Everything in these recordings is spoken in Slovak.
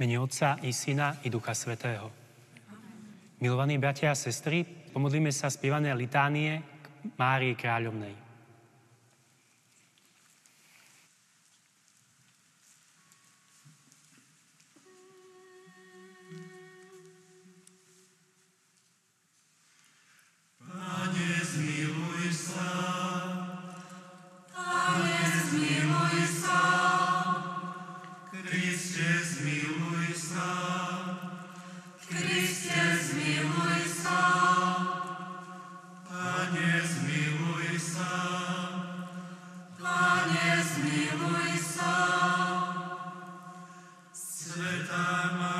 mene Otca i Syna i Ducha Svetého. Milovaní bratia a sestry, pomodlíme sa spievané litánie k Márii Kráľovnej. zmiluj sa. Svetá Mária,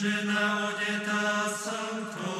žena odetá slnkom.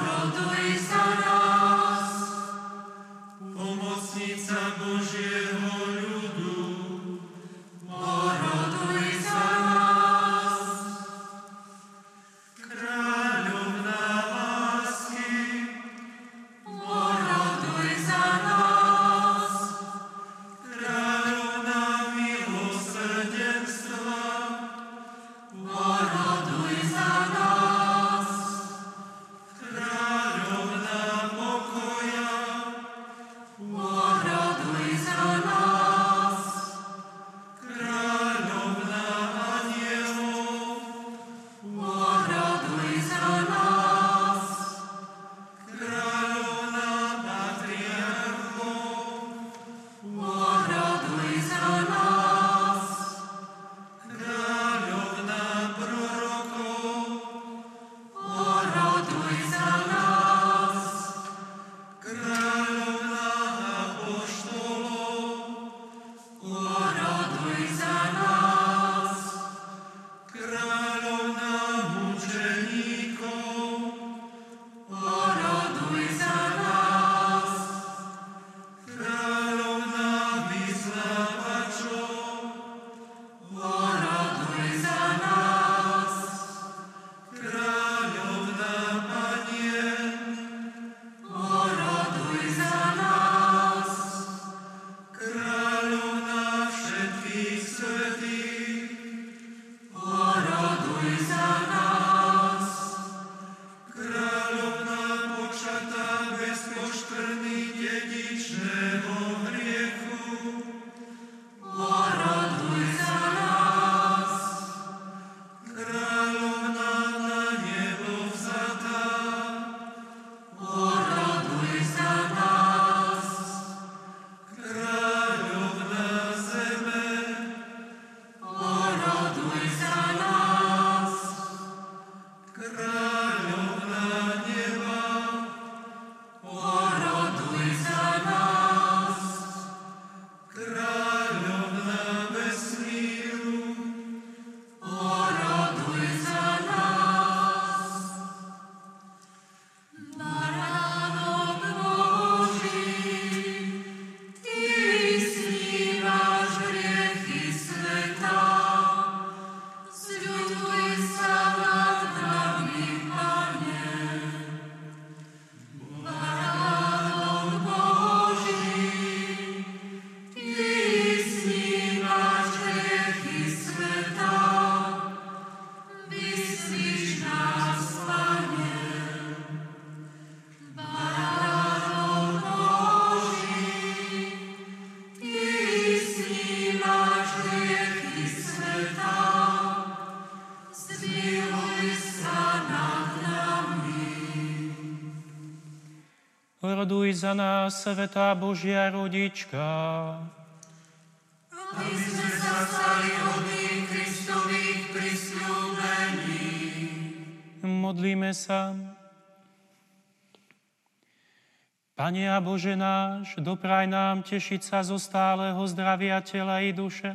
Oroduj za nás, Svetá Božia rodička. Aby sme sa stali hodní Kristových prisľúbení. Modlíme sa. Pane a Bože náš, dopraj nám tešiť sa zo stáleho zdravia tela i duše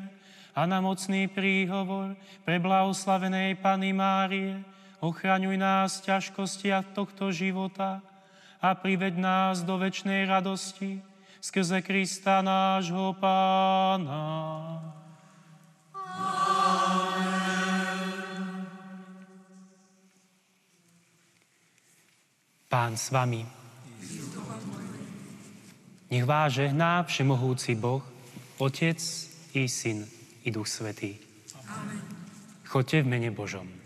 a na mocný príhovor pre blahoslavenej Pany Márie, ochraňuj nás v ťažkostiach tohto života a priveď nás do väčšnej radosti skrze Krista nášho Pána. Pán s vami. Nech vás žehná Všemohúci Boh, Otec i Syn i Duch Svetý. Amen. Choďte v mene Božom.